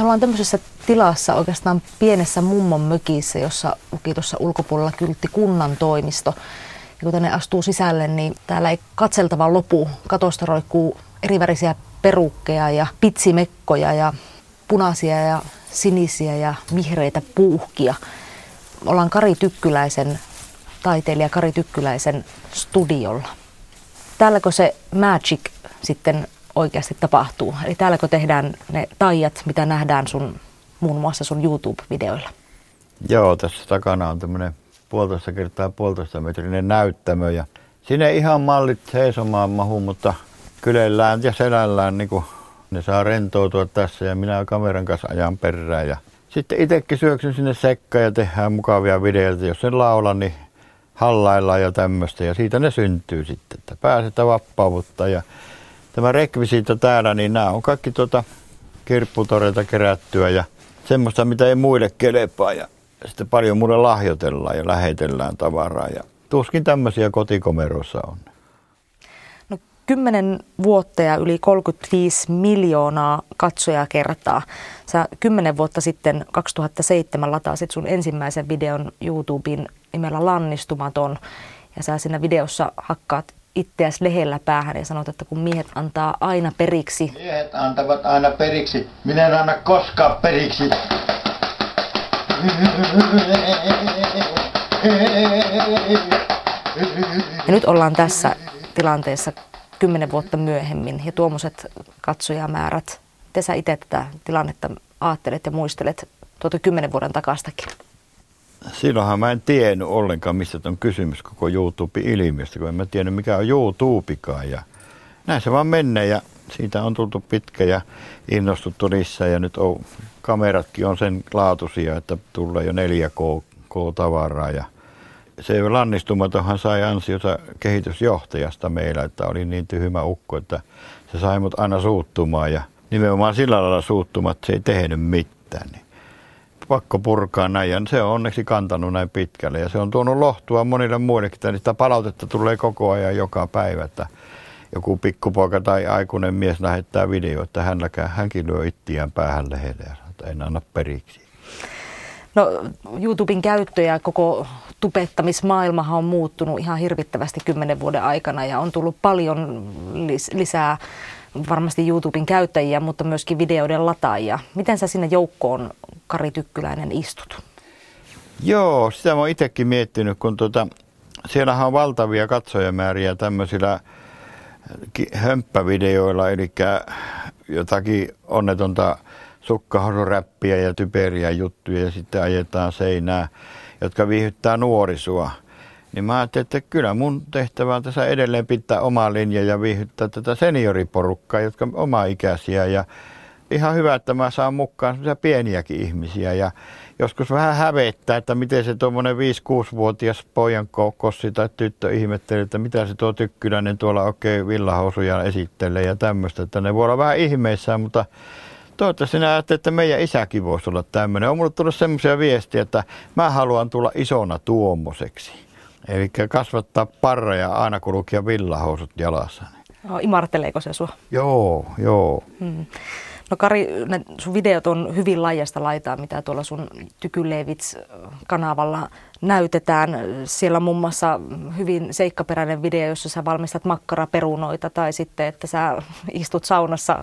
Me ollaan tämmöisessä tilassa oikeastaan pienessä mummon mökissä, jossa luki tuossa ulkopuolella kyltti kunnan toimisto. Ja kun tänne astuu sisälle, niin täällä ei katseltava lopu. Katosta roikkuu erivärisiä perukkeja ja pitsimekkoja ja punaisia ja sinisiä ja vihreitä puuhkia. Ollaan Kari Tykkyläisen, taiteilija Kari Tykkyläisen studiolla. Täälläkö se magic sitten oikeasti tapahtuu? Eli täälläkö tehdään ne taijat, mitä nähdään sun, muun muassa sun YouTube-videoilla? Joo, tässä takana on tämmöinen puolitoista kertaa puolitoista metrinen näyttämö ja sinne ihan mallit seisomaan mahu, mutta kylellään ja selällään niin kuin ne saa rentoutua tässä ja minä kameran kanssa ajan perään ja sitten itsekin syöksyn sinne sekkaan ja tehdään mukavia videoita. Jos sen laulan, niin hallaillaan ja tämmöistä ja siitä ne syntyy sitten, että pääsetään vappaavutta ja tämä rekvisiitto täällä, niin nämä on kaikki tuota kirpputoreita kerättyä ja semmoista, mitä ei muille kelepaa ja sitten paljon mulle lahjoitellaan ja lähetellään tavaraa ja tuskin tämmöisiä kotikomerossa on. No 10 vuotta ja yli 35 miljoonaa katsojaa kertaa. Sä 10 vuotta sitten 2007 lataasit sun ensimmäisen videon YouTubeen nimellä Lannistumaton ja sä siinä videossa hakkaat itseäsi lehellä päähän ja sanot, että kun miehet antaa aina periksi. Miehet antavat aina periksi. Minä en anna koskaan periksi. Ja nyt ollaan tässä tilanteessa kymmenen vuotta myöhemmin ja tuommoiset katsojamäärät. Miten sä itse tätä tilannetta ajattelet ja muistelet tuota kymmenen vuoden takastakin? Silloinhan mä en tiennyt ollenkaan, mistä on kysymys koko YouTube-ilmiöstä, kun en mä tiennyt, mikä on YouTubekaan. Ja näin se vaan menee ja siitä on tultu pitkä ja innostuttu niissä ja nyt on, kameratkin on sen laatuisia, että tulee jo 4K-tavaraa ja se lannistumatohan sai ansiota kehitysjohtajasta meillä, että oli niin tyhmä ukko, että se sai mut aina suuttumaan ja nimenomaan sillä lailla suuttumaan, että se ei tehnyt mitään. Niin pakko purkaa näin ja se on onneksi kantanut näin pitkälle ja se on tuonut lohtua monille muillekin, sitä palautetta tulee koko ajan joka päivä, että joku pikkupoika tai aikuinen mies lähettää video, että hänläkään, hänkin lyö ittiään päähän lehdelle ja sanoo, että en anna periksi. No YouTuben käyttö ja koko tupettamismaailmahan on muuttunut ihan hirvittävästi kymmenen vuoden aikana ja on tullut paljon lis- lisää varmasti YouTuben käyttäjiä, mutta myöskin videoiden lataajia. Miten sä sinne joukkoon, Kari Tykkyläinen, istut? Joo, sitä mä oon itsekin miettinyt, kun tuota, siellähän on valtavia katsojamääriä tämmöisillä hömppävideoilla, eli jotakin onnetonta sukkahousuräppiä ja typeriä juttuja ja sitten ajetaan seinää, jotka viihyttää nuorisoa. Niin mä ajattelin, että kyllä mun tehtävä on tässä edelleen pitää oma linja ja viihyttää tätä senioriporukkaa, jotka on oma ikäisiä ja ihan hyvä, että mä saan mukaan pieniäkin ihmisiä ja joskus vähän hävettää, että miten se tuommoinen 5-6-vuotias pojan kossi tai tyttö ihmettelee, että mitä se tuo tykkyläinen tuolla oikein okay, villahousuja esittelee ja tämmöistä, että ne voi olla vähän ihmeissään, mutta toivottavasti sinä ajattelet, että meidän isäkin voisi olla tämmöinen. On mulle tullut semmoisia viestiä, että mä haluan tulla isona tuommoiseksi. Eli kasvattaa parreja aina kun lukia villahousut jalassa. No, imarteleeko se sua? Joo, joo. Hmm. No Kari, ne sun videot on hyvin laajasta laitaa, mitä tuolla sun Tykylevits-kanavalla näytetään. Siellä on muun muassa hyvin seikkaperäinen video, jossa sä valmistat makkaraperunoita tai sitten, että sä istut saunassa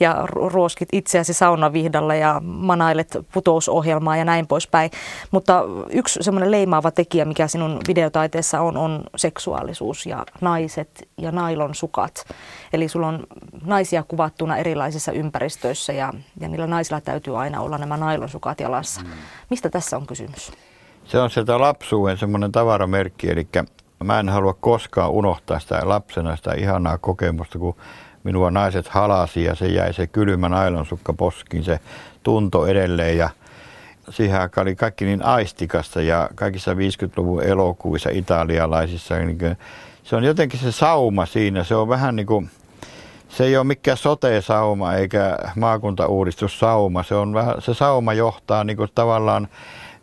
ja ruoskit itseäsi saunavihdalla ja manailet putousohjelmaa ja näin poispäin. Mutta yksi semmoinen leimaava tekijä, mikä sinun videotaiteessa on, on seksuaalisuus ja naiset ja nailon sukat. Eli sulla on naisia kuvattuna erilaisissa ympäristöissä ja, ja niillä naisilla täytyy aina olla nämä nailonsukat jalassa. Mm. Mistä tässä on kysymys? Se on sieltä lapsuuden semmoinen tavaramerkki, eli mä en halua koskaan unohtaa sitä lapsena sitä ihanaa kokemusta, kun minua naiset halasi ja se jäi se kylmä nailonsukka poskiin, se tunto edelleen ja siihen aikaan oli kaikki niin aistikasta ja kaikissa 50-luvun elokuvissa italialaisissa, niin se on jotenkin se sauma siinä, se on vähän niin kuin, se ei ole mikään sote-sauma eikä maakuntauudistussauma, se on vähän, se sauma johtaa niin kuin tavallaan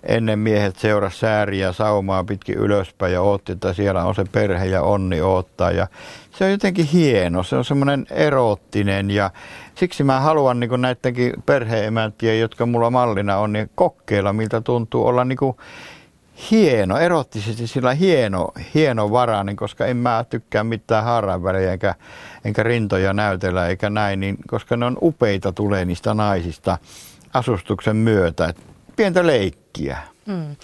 ennen miehet seurasi sääriä saumaa pitkin ylöspäin ja ootti, että siellä on se perhe ja onni oottaa. Ja se on jotenkin hieno, se on semmoinen eroottinen ja siksi mä haluan niin näidenkin perheemäntien, jotka mulla mallina on, niin kokeilla, miltä tuntuu olla niin hieno, erottisesti sillä hieno, hieno varainen, koska en mä tykkää mitään haaraanvälejä enkä, enkä rintoja näytellä eikä näin, niin, koska ne on upeita tulee niistä naisista asustuksen myötä. Et pientä leikkiä. Mm.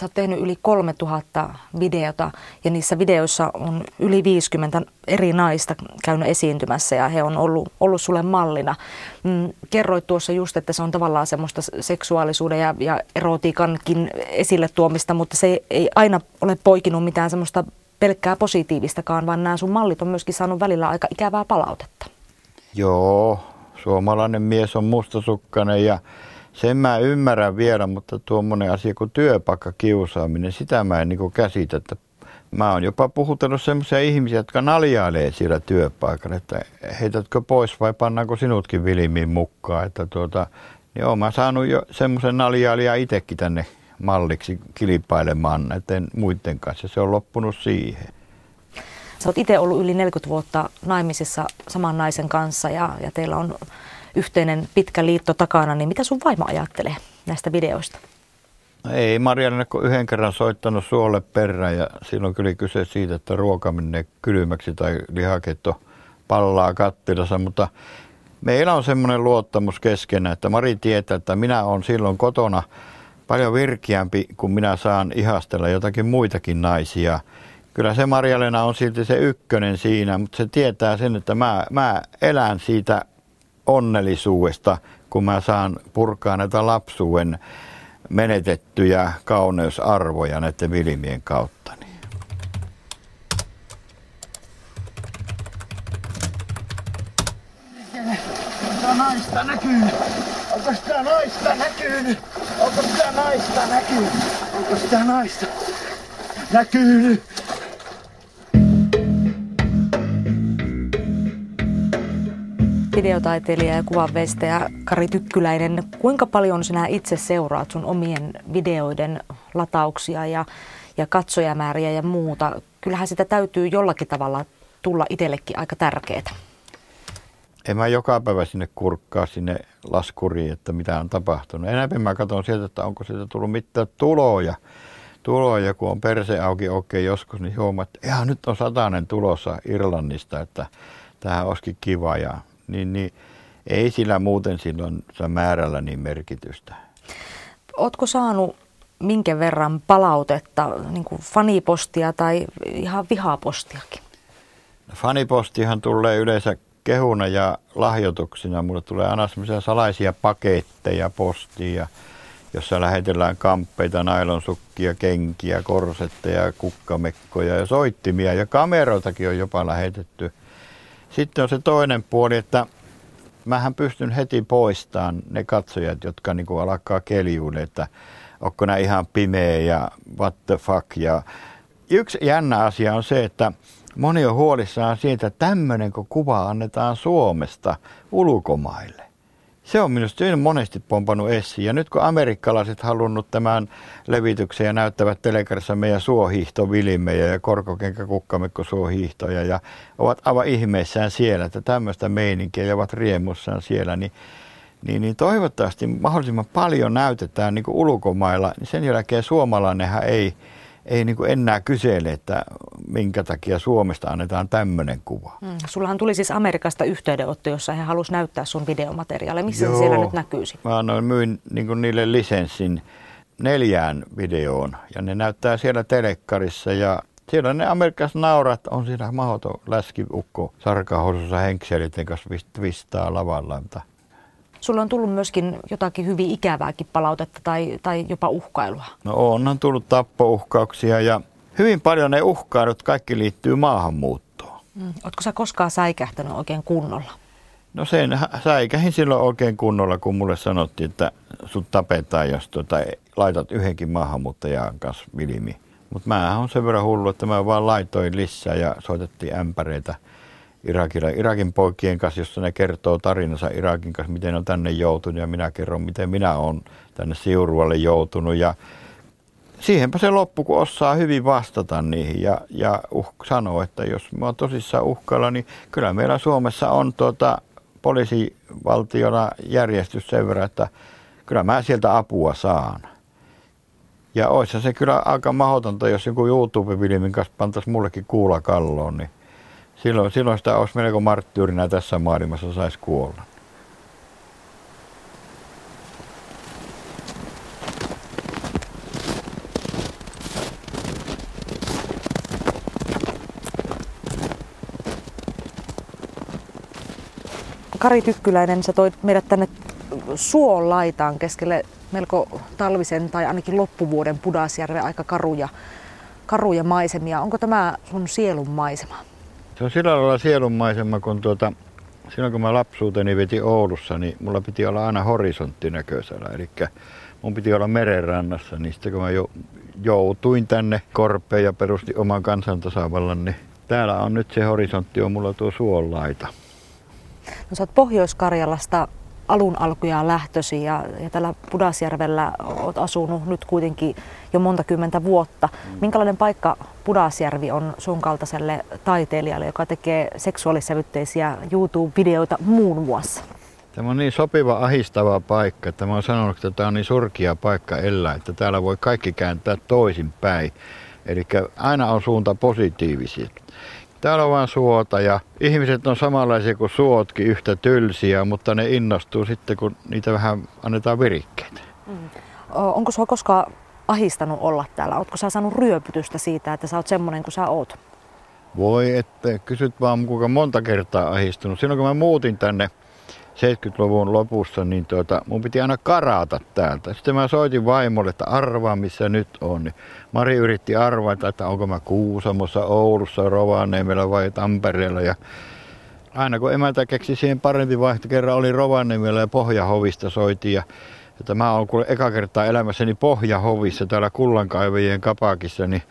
Sä oot tehnyt yli 3000 videota ja niissä videoissa on yli 50 eri naista käynyt esiintymässä ja he on ollut, ollut sulle mallina. Mm, kerroit tuossa just, että se on tavallaan semmoista seksuaalisuuden ja, ja erotiikankin esille tuomista, mutta se ei aina ole poikinut mitään semmoista pelkkää positiivistakaan, vaan nämä sun mallit on myöskin saanut välillä aika ikävää palautetta. Joo, suomalainen mies on mustasukkainen ja sen mä ymmärrän vielä, mutta tuommoinen asia kuin työpaikkakiusaaminen, sitä mä en niin käsitä. Että mä oon jopa puhutellut sellaisia ihmisiä, jotka naljailee siellä työpaikalla, että heitätkö pois vai pannaanko sinutkin vilimiin mukaan. Että tuota, niin oon saanut jo semmoisen naljailija itsekin tänne malliksi kilpailemaan näiden muiden kanssa. Se on loppunut siihen. Sä oot itse ollut yli 40 vuotta naimisissa saman naisen kanssa ja, ja teillä on yhteinen pitkä liitto takana, niin mitä sun vaimo ajattelee näistä videoista? No ei Marianne kun yhden kerran soittanut suolle perään ja silloin kyllä kyse siitä, että ruoka menee kylmäksi tai lihaketto pallaa kattilassa, mutta meillä on semmoinen luottamus keskenään, että Mari tietää, että minä olen silloin kotona paljon virkeämpi, kun minä saan ihastella jotakin muitakin naisia. Kyllä se Marjalena on silti se ykkönen siinä, mutta se tietää sen, että mä, mä elän siitä onnellisuudesta, kun mä saan purkaa näitä lapsuuden menetettyjä kauneusarvoja näiden vilimien kautta. naista näkyy? Onko sitä naista näkynyt? Onko sitä naista näkynyt? Onko sitä naista näkynyt? Videotaiteilija ja kuvanveistäjä Kari Tykkyläinen. Kuinka paljon sinä itse seuraat sun omien videoiden latauksia ja, ja katsojamääriä ja muuta? Kyllähän sitä täytyy jollakin tavalla tulla itsellekin aika tärkeää. En mä joka päivä sinne kurkkaa sinne laskuriin, että mitä on tapahtunut. Enemmän mä katson sieltä, että onko sieltä tullut mitään tuloja. Tuloja, kun on perse auki oikein joskus, niin huomaa, että nyt on satainen tulossa Irlannista, että tähän olisikin kiva. Ja niin, niin ei sillä muuten silloin määrällä niin merkitystä. Oletko saanut minkä verran palautetta, niin kuin fanipostia tai ihan vihapostiakin? Fanipostihan tulee yleensä kehuna ja lahjoituksina. Mulle tulee aina semmoisia salaisia paketteja postia, jossa lähetellään kamppeita, nailonsukkia, kenkiä, korsetteja, kukkamekkoja ja soittimia ja kameroitakin on jopa lähetetty – sitten on se toinen puoli, että mähän pystyn heti poistamaan ne katsojat, jotka niin kuin alkaa keljuun, että onko nämä ihan pimeä ja what the fuck. Ja yksi jännä asia on se, että moni on huolissaan siitä, että tämmöinen kuva annetaan Suomesta ulkomaille. Se on minusta hyvin monesti pompannut esiin. Ja nyt kun amerikkalaiset halunnut tämän levityksen ja näyttävät telekarissa meidän suohiihtovilimmejä ja korkokenkäkukkamekko suohiihtoja ja ovat aivan ihmeissään siellä, että tämmöistä meininkiä ja ovat riemussaan siellä, niin, niin, niin toivottavasti mahdollisimman paljon näytetään niin ulkomailla. Sen jälkeen suomalainenhan ei, ei niin enää kysele, että minkä takia Suomesta annetaan tämmöinen kuva. Mm. Sullahan tuli siis Amerikasta yhteydenotto, jossa he halusivat näyttää sun videomateriaalia. Missä Joo. se siellä nyt näkyisi? Mä annoin, myin niin niille lisenssin neljään videoon ja ne näyttää siellä telekkarissa ja siellä ne Amerikassa naurat, on siinä mahdoton läskiukko sarkahousussa henkseliten kanssa twistaa lavalla. Sulla on tullut myöskin jotakin hyvin ikävääkin palautetta tai, tai jopa uhkailua. No onhan tullut tappouhkauksia ja hyvin paljon ne uhkailut kaikki liittyy maahanmuuttoon. Mm. Oletko sä koskaan säikähtänyt oikein kunnolla? No sen säikähin silloin oikein kunnolla, kun mulle sanottiin, että sut tapetaan, jos tuota, laitat yhdenkin maahanmuuttajan kanssa vilimi. Mutta mä on sen verran hullu, että mä vaan laitoin lisää ja soitettiin ämpäreitä Irakilla, Irakin poikien kanssa, jossa ne kertoo tarinansa Irakin kanssa, miten on tänne joutunut ja minä kerron, miten minä olen tänne Siurualle joutunut ja siihenpä se loppu, kun osaa hyvin vastata niihin ja, ja uh, sanoo, että jos mä oon tosissaan uhkailla, niin kyllä meillä Suomessa on tuota, poliisivaltiona järjestys sen verran, että kyllä mä sieltä apua saan. Ja olisi se kyllä aika mahdotonta, jos joku YouTube-filmin kanssa pantaisi mullekin kuula kalloon, niin silloin, silloin sitä olisi melko marttyyrinä tässä maailmassa saisi kuolla. Kari Tykkyläinen, sä toit meidät tänne suon laitaan keskelle melko talvisen tai ainakin loppuvuoden Pudasjärven aika karuja, karuja maisemia. Onko tämä sun sielun maisema? Se on sillä lailla sielun maisema, kun tuota, silloin kun mä lapsuuteni veti Oulussa, niin mulla piti olla aina horisontti näköisellä. Eli mun piti olla merenrannassa, niin sitten kun mä jo, joutuin tänne Korpeen ja perusti oman kansantasavallan, niin täällä on nyt se horisontti, on mulla tuo suonlaita. No sä oot Pohjois-Karjalasta alun alkujaan lähtösi ja, ja täällä Pudasjärvellä olet asunut nyt kuitenkin jo monta kymmentä vuotta. Mm. Minkälainen paikka Pudasjärvi on sun kaltaiselle taiteilijalle, joka tekee seksuaalisävytteisiä YouTube-videoita muun muassa? Tämä on niin sopiva ahistava paikka, että mä oon sanonut, että tämä on niin surkia paikka elää, että täällä voi kaikki kääntää toisinpäin. Eli aina on suunta positiivisia. Täällä on vain suota ja ihmiset on samanlaisia kuin suotkin, yhtä tylsiä, mutta ne innostuu sitten, kun niitä vähän annetaan virikkeitä. Mm. Onko sinua koskaan ahistanut olla täällä? Oletko sä saanut ryöpytystä siitä, että sä oot semmoinen kuin sä oot? Voi, että kysyt vaan kuinka monta kertaa ahistunut. Silloin kun mä muutin tänne 70-luvun lopussa, niin tuota, mun piti aina karata täältä. Sitten mä soitin vaimolle, että arvaa missä nyt on. Niin Mari yritti arvata, että onko mä Kuusamossa, Oulussa, Rovaniemellä vai Tampereella. Ja aina kun emäntä keksi siihen parempi vaihto, kerran oli Rovaniemellä ja Pohjahovista soitin. Ja, että mä oon kuule eka kertaa elämässäni Pohjahovissa täällä Kullankaivajien kapakissa, niin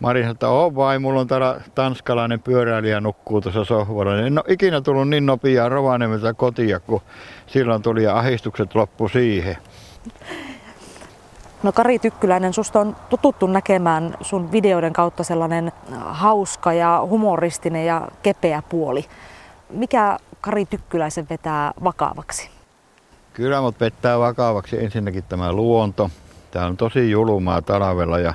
Mari sanoi, että on vai, mulla on täällä tanskalainen pyöräilijä nukkuu tuossa sohvalla. En ole ikinä tullut niin nopeaa Rovaniemeltä kotia, kun silloin tuli ja ahistukset loppu siihen. No Kari Tykkyläinen, susta on tututtu näkemään sun videoiden kautta sellainen hauska ja humoristinen ja kepeä puoli. Mikä Kari Tykkyläisen vetää vakavaksi? Kyllä mut vetää vakavaksi ensinnäkin tämä luonto. Tää on tosi julmaa talvella ja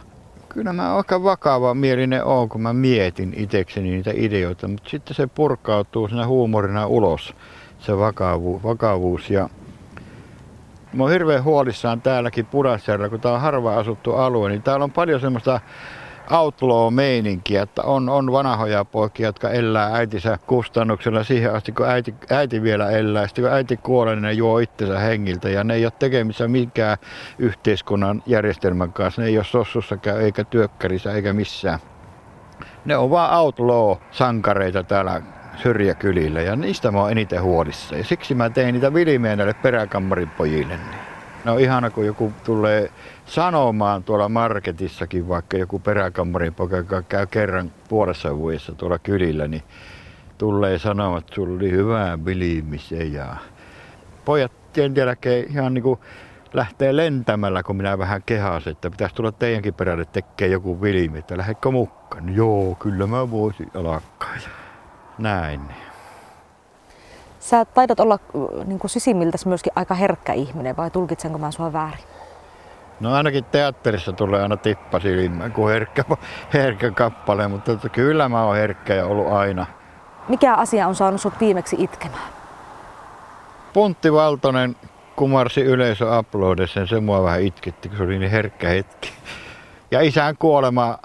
kyllä mä aika vakava mielinen on, kun mä mietin itsekseni niitä ideoita, mutta sitten se purkautuu siinä huumorina ulos, se vakavuus. vakavuus ja Mä oon hirveän huolissaan täälläkin Pudasjärjellä, kun tää on harva asuttu alue, niin täällä on paljon semmoista outlaw-meininkiä, että on, on vanhoja poikia, jotka elää äitinsä kustannuksella siihen asti, kun äiti, äiti vielä elää. Sitten kun äiti kuolee, niin ne juo itsensä hengiltä ja ne ei ole tekemissä minkään yhteiskunnan järjestelmän kanssa. Ne ei ole sossussakaan eikä työkkärissä eikä missään. Ne on vaan outlaw-sankareita täällä syrjäkylillä ja niistä mä oon eniten huolissa. Ja siksi mä tein niitä vilmejä näille peräkammarin pojille. No ihana, kun joku tulee sanomaan tuolla marketissakin, vaikka joku peräkammarin poika, joka käy kerran puolessa vuodessa tuolla kylillä, niin tulee sanomaan, että sulla oli hyvää vilimissä ja pojat tien jälkeen ihan niin kuin lähtee lentämällä, kun minä vähän kehasin, että pitäisi tulla teidänkin perälle tekee joku vilimi, että lähdekö mukaan? Joo, kyllä mä voisin alkaa. Näin. Sä taidat olla niin kuin sisimmiltäsi myöskin aika herkkä ihminen, vai tulkitsenko mä sua väärin? No ainakin teatterissa tulee aina tippa silmään kuin herkkä, herkkä kappale, mutta kyllä mä oon herkkä ja ollut aina. Mikä asia on saanut sut viimeksi itkemään? Puntti Valtonen kumarsi yleisö uploadissa se mua vähän itketti, kun se oli niin herkkä hetki. Ja isän kuolema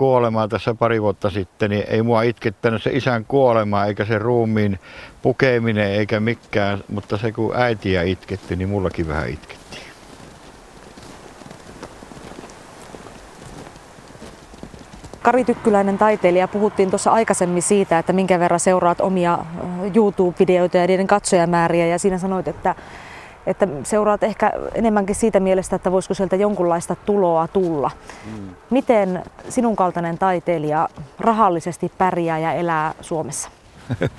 kuolemaa tässä pari vuotta sitten, niin ei mua itkettänyt se isän kuolema eikä se ruumiin pukeminen eikä mikään, mutta se kun äitiä itketti, niin mullakin vähän itkettiin. Kari Tykkyläinen taiteilija, puhuttiin tuossa aikaisemmin siitä, että minkä verran seuraat omia YouTube-videoita ja niiden katsojamääriä ja siinä sanoit, että että seuraat ehkä enemmänkin siitä mielestä, että voisiko sieltä jonkunlaista tuloa tulla. Mm. Miten sinun kaltainen taiteilija rahallisesti pärjää ja elää Suomessa?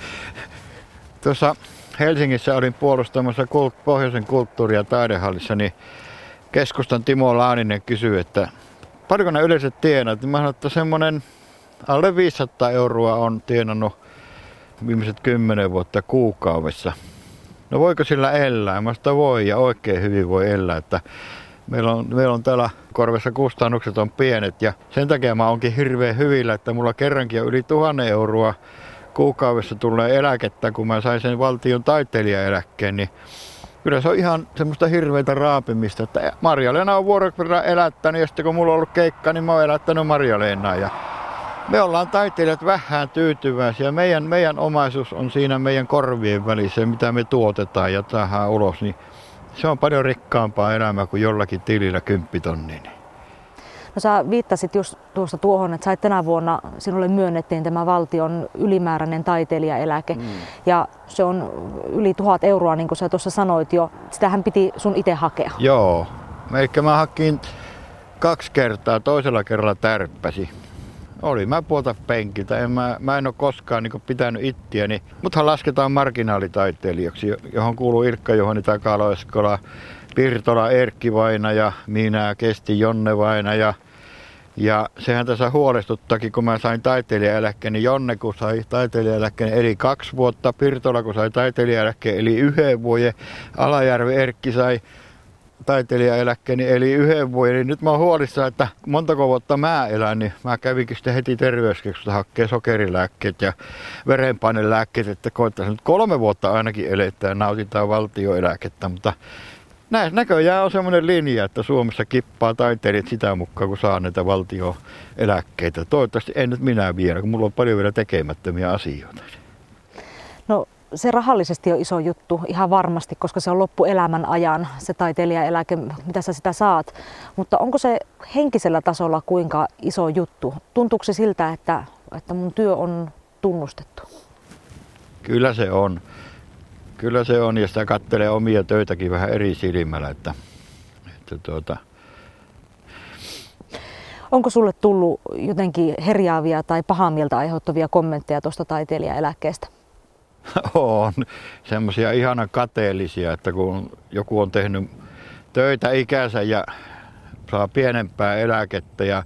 Tuossa Helsingissä olin puolustamassa kult, Pohjoisen kulttuuri- ja taidehallissa, niin keskustan Timo Laaninen kysyi, että paljonko ne yleiset tienat, niin mä sanoin, että semmoinen alle 500 euroa on tienannut viimeiset 10 vuotta kuukaudessa. No voiko sillä elää? Mä sitä voi ja oikein hyvin voi elää, että meillä on, meillä on täällä korvessa kustannukset on pienet ja sen takia mä oonkin hirveän hyvillä, että mulla kerrankin on yli 1000 euroa kuukaudessa tulee eläkettä, kun mä sain sen valtion taiteilijaeläkkeen, niin kyllä se on ihan semmoista hirveitä raapimista, että Marja-Leena on vuorokerran elättänyt ja sitten kun mulla on ollut keikka, niin mä oon elättänyt Marja-Leenaa ja me ollaan taiteilijat vähän tyytyväisiä. Meidän, meidän omaisuus on siinä meidän korvien välissä, mitä me tuotetaan ja tähän ulos, niin se on paljon rikkaampaa elämää kuin jollakin tilillä kymppitonni. No sä viittasit just tuosta tuohon, että sait tänä vuonna, sinulle myönnettiin tämä valtion ylimääräinen taiteilijaeläke. Mm. Ja se on yli tuhat euroa, niin kuin sä tuossa sanoit jo. Sitähän piti sun itse hakea. Joo. Eikä mä hakin kaksi kertaa, toisella kerralla tärppäsi. Oli mä puolta penkiltä. En mä, mä en ole koskaan niin pitänyt ittiäni. Muthan lasketaan marginaalitaiteilijaksi, johon kuuluu Irkka Juhani Takalo Eskola, Pirtola Erkki Vaina ja minä Kesti Jonne Vaina ja ja sehän tässä huolestuttakin, kun mä sain taiteilijaeläkkeen, niin Jonne kun sai taiteilijaeläkkeen eli kaksi vuotta, Pirtola kun sai taiteilijaeläkkeen eli yhden vuoden, Alajärvi Erkki sai taiteilijaeläkkeeni eli yhden vuoden. Niin nyt mä oon huolissaan, että montako vuotta mä elän, niin mä kävinkin sitten heti terveyskeskusta hakkeen sokerilääkkeet ja verenpainelääkkeet, että koittaisin nyt kolme vuotta ainakin eletään ja nautitaan valtioeläkettä, mutta näin näköjään on semmoinen linja, että Suomessa kippaa taiteilijat sitä mukaan, kun saa näitä valtioeläkkeitä. Toivottavasti en nyt minä vielä, kun mulla on paljon vielä tekemättömiä asioita. Se rahallisesti on iso juttu ihan varmasti, koska se on loppuelämän ajan se taiteilijaeläke, mitä sä sitä saat. Mutta onko se henkisellä tasolla kuinka iso juttu? Tuntuuko se siltä, että, että mun työ on tunnustettu? Kyllä se on. Kyllä se on ja sitä kattelee omia töitäkin vähän eri silmällä. Että, että tuota... Onko sulle tullut jotenkin herjaavia tai pahaa mieltä aiheuttavia kommentteja tuosta taiteilijaeläkkeestä? on semmoisia ihana kateellisia, että kun joku on tehnyt töitä ikänsä ja saa pienempää eläkettä ja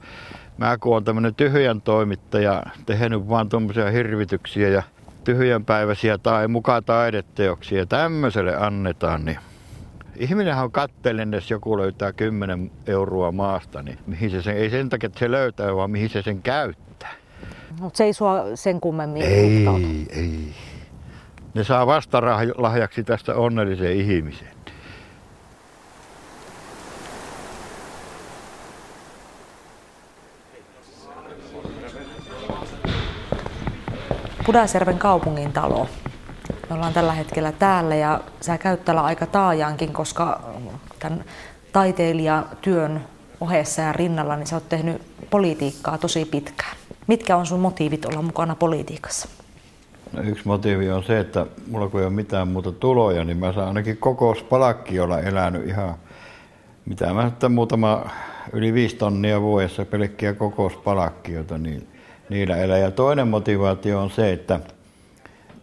mä kun on tämmöinen tyhjän toimittaja, tehnyt vaan tuommoisia hirvityksiä ja tyhjänpäiväisiä tai mukaan taideteoksia tämmöiselle annetaan, niin ihminenhän on katteellinen, jos joku löytää 10 euroa maasta, niin mihin se sen, ei sen takia, että se löytää, vaan mihin se sen käyttää. Mutta se ei sua sen kummemmin Ei, ei. Ne saa vastarahjaksi tästä onnelliseen ihmiseen. Pudasjärven kaupungin talo. Me ollaan tällä hetkellä täällä ja sä käyt täällä aika taajaankin, koska tämän taiteilijatyön ohessa ja rinnalla niin sä oot tehnyt politiikkaa tosi pitkään. Mitkä on sun motiivit olla mukana politiikassa? Yksi motiivi on se, että mulla kun ei ole mitään muuta tuloja, niin mä saan ainakin olla elänyt ihan, mitä mä että muutama yli viisi tonnia vuodessa pelkkiä kokouspalakkioita, niin niillä elää. Ja toinen motivaatio on se, että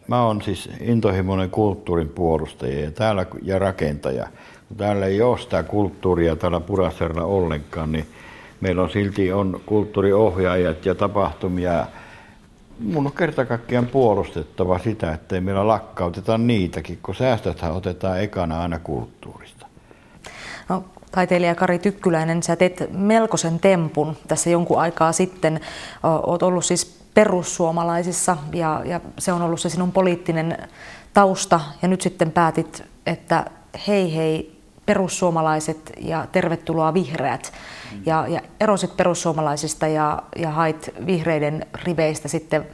mä oon siis intohimoinen kulttuurin puolustaja ja, täällä, ja rakentaja. Kun täällä ei ole sitä kulttuuria täällä Puraserra ollenkaan, niin meillä on silti on kulttuuriohjaajat ja tapahtumia. Mun on kerta kaikkiaan puolustettava sitä, että meillä lakkauteta niitäkin, kun säästöthän otetaan ekana aina kulttuurista. No, taiteilija Kari Tykkyläinen, sä teet melkoisen tempun tässä jonkun aikaa sitten. Oot ollut siis perussuomalaisissa ja, ja se on ollut se sinun poliittinen tausta ja nyt sitten päätit, että hei hei perussuomalaiset ja tervetuloa vihreät. Ja, ja erosit perussuomalaisista ja, ja hait vihreiden riveistä sitten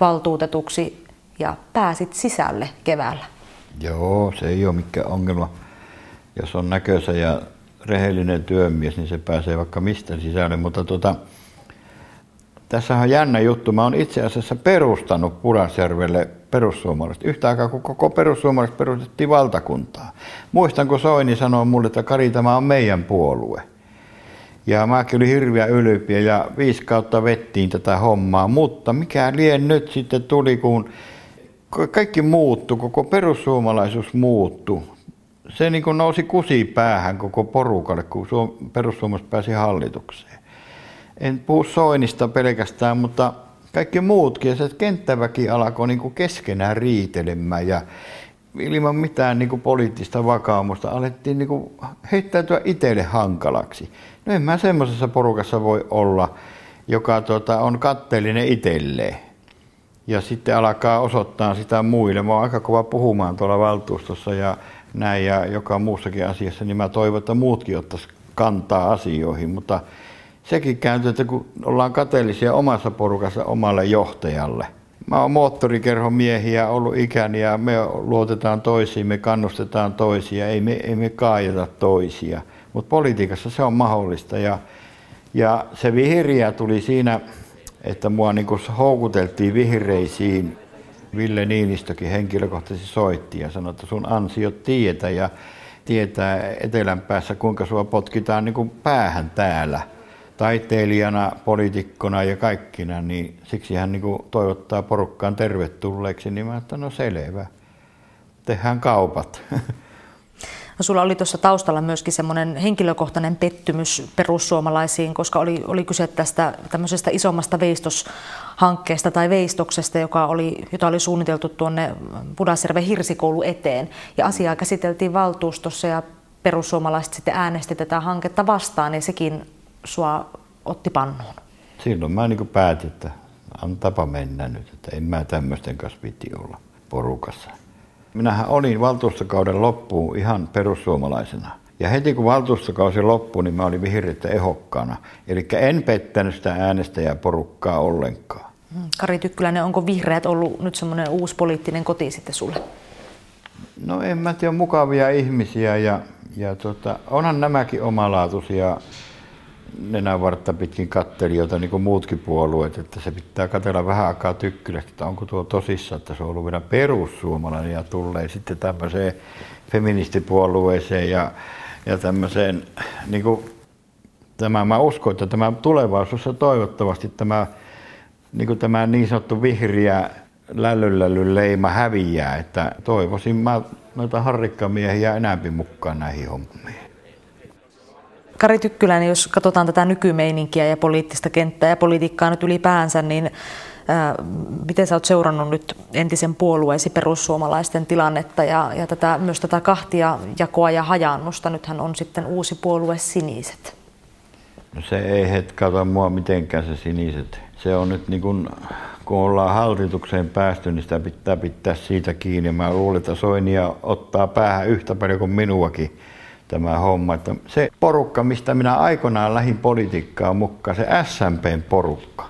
valtuutetuksi ja pääsit sisälle keväällä. Joo, se ei ole mikään ongelma. Jos on näköisä ja rehellinen työmies, niin se pääsee vaikka mistä sisälle. Mutta tota, tässä on jännä juttu. Mä oon itse asiassa perustanut Pudasjärvelle perussuomalaiset. Yhtä aikaa, kun koko perussuomalaiset perustettiin valtakuntaa. Muistan, kun Soini sanoi mulle, että Kari, tämä on meidän puolue. Ja mä olin hirveä ylpiä ja viisi kautta vettiin tätä hommaa, mutta mikä lien nyt sitten tuli, kun kaikki muuttu, koko perussuomalaisuus muuttu. Se niin kuin nousi kusi päähän koko porukalle, kun perussuomalaiset pääsi hallitukseen. En puhu Soinista pelkästään, mutta kaikki muutkin. Se kenttäväki alkoi niin kuin keskenään riitelemään ja ilman mitään niin kuin poliittista vakaumusta alettiin niin kuin heittäytyä itselle hankalaksi. No en mä semmoisessa porukassa voi olla, joka tota, on katteellinen itselleen. Ja sitten alkaa osoittaa sitä muille. Mä oon aika kova puhumaan tuolla valtuustossa ja näin ja joka muussakin asiassa, niin mä toivon, että muutkin ottaisi kantaa asioihin. Mutta sekin kääntyy, että kun ollaan kateellisia omassa porukassa omalle johtajalle. Mä oon moottorikerhon miehiä ollut ikäni ja me luotetaan toisiin, me kannustetaan toisia, ei me, ei me kaajata toisia. Mutta politiikassa se on mahdollista ja, ja se vihriä tuli siinä, että mua niinku houkuteltiin vihreisiin. Ville Niinistökin henkilökohtaisesti soitti ja sanoi, että sun ansiot tietä ja tietää etelän päässä, kuinka sua potkitaan niin päähän täällä – taiteilijana, poliitikkona ja kaikkina, niin siksi hän niin toivottaa porukkaan tervetulleeksi, niin mä että no selvä, tehdään kaupat. No, sulla oli tuossa taustalla myöskin semmoinen henkilökohtainen pettymys perussuomalaisiin, koska oli, oli kyse tästä tämmöisestä isommasta veistoshankkeesta tai veistoksesta, joka oli, jota oli suunniteltu tuonne Pudasjärven hirsikoulu eteen. Ja asiaa käsiteltiin valtuustossa ja perussuomalaiset sitten äänesti tätä hanketta vastaan ja sekin sua otti pannuun? Silloin mä niin päätin, että antapa mennä nyt, että en mä tämmöisten kanssa piti olla porukassa. Minähän olin valtuustokauden loppuun ihan perussuomalaisena. Ja heti kun valtuustokausi loppui, niin mä olin vihreitä ehokkaana. Eli en pettänyt sitä äänestäjäporukkaa ollenkaan. Hmm. Kari Tykkyläinen, onko vihreät ollut nyt semmoinen uusi poliittinen koti sitten sulle? No en mä tiedä, mukavia ihmisiä ja, ja tota, onhan nämäkin omalaatuisia nenänvartta pitkin kattelijoita niin kuin muutkin puolueet, että se pitää katella vähän aikaa tykkylästä, että onko tuo tosissa, että se on ollut vielä perussuomalainen ja tulee sitten tämmöiseen feministipuolueeseen ja, ja tämmöiseen, niin kuin, tämä, mä uskon, että tämä tulevaisuudessa toivottavasti tämä niin, kuin tämä niin sanottu vihreä lällyllällyn leima häviää, että toivoisin mä noita harrikkamiehiä enäämpi mukaan näihin hommiin. Kari Tykkyläinen, jos katsotaan tätä nykymeininkiä ja poliittista kenttää ja politiikkaa nyt ylipäänsä, niin ää, miten sä oot seurannut nyt entisen puolueesi perussuomalaisten tilannetta ja, ja tätä, myös tätä kahtia jakoa ja hajaannusta? Nythän on sitten uusi puolue Siniset. No se ei hetkauta mua mitenkään se Siniset. Se on nyt niin kuin, kun ollaan hallitukseen päästy, niin sitä pitää pitää siitä kiinni. Mä luulen, että Soinia ottaa päähän yhtä paljon kuin minuakin tämä homma. Että se porukka, mistä minä aikoinaan lähin politiikkaan mukaan, se SMPn porukka,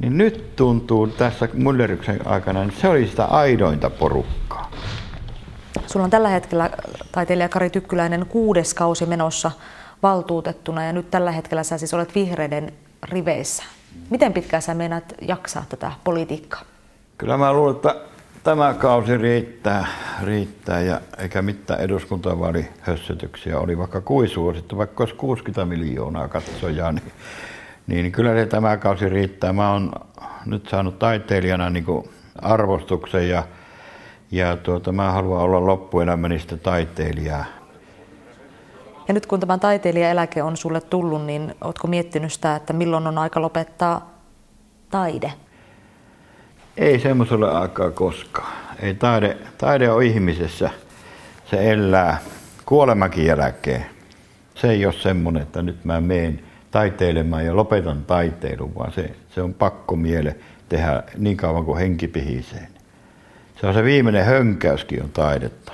niin nyt tuntuu tässä Mülleryksen aikana, että se oli sitä aidointa porukkaa. Sulla on tällä hetkellä taiteilija Kari Tykkyläinen kuudes kausi menossa valtuutettuna ja nyt tällä hetkellä sä siis olet vihreiden riveissä. Miten pitkään sä meinaat jaksaa tätä politiikkaa? Kyllä mä luulen, että Tämä kausi riittää, riittää ja eikä mitään eduskuntavaalihössötyksiä. Oli vaikka kuisuosittu, vaikka olisi 60 miljoonaa katsojaa, niin, niin kyllä se tämä kausi riittää. Mä oon nyt saanut taiteilijana niin arvostuksen ja, ja tuota, mä haluan olla loppuelämäni sitä taiteilijaa. Ja nyt kun tämä taiteilijaeläke on sulle tullut, niin ootko miettinyt sitä, että milloin on aika lopettaa taide? Ei semmoiselle aikaa koskaan. Ei taide, taide on ihmisessä. Se elää kuolemakin jälkeen. Se ei ole semmoinen, että nyt mä meen taiteilemaan ja lopetan taiteilun, vaan se, se on pakko miele tehdä niin kauan kuin henki pihisee. Se on se viimeinen hönkäyskin on taidetta.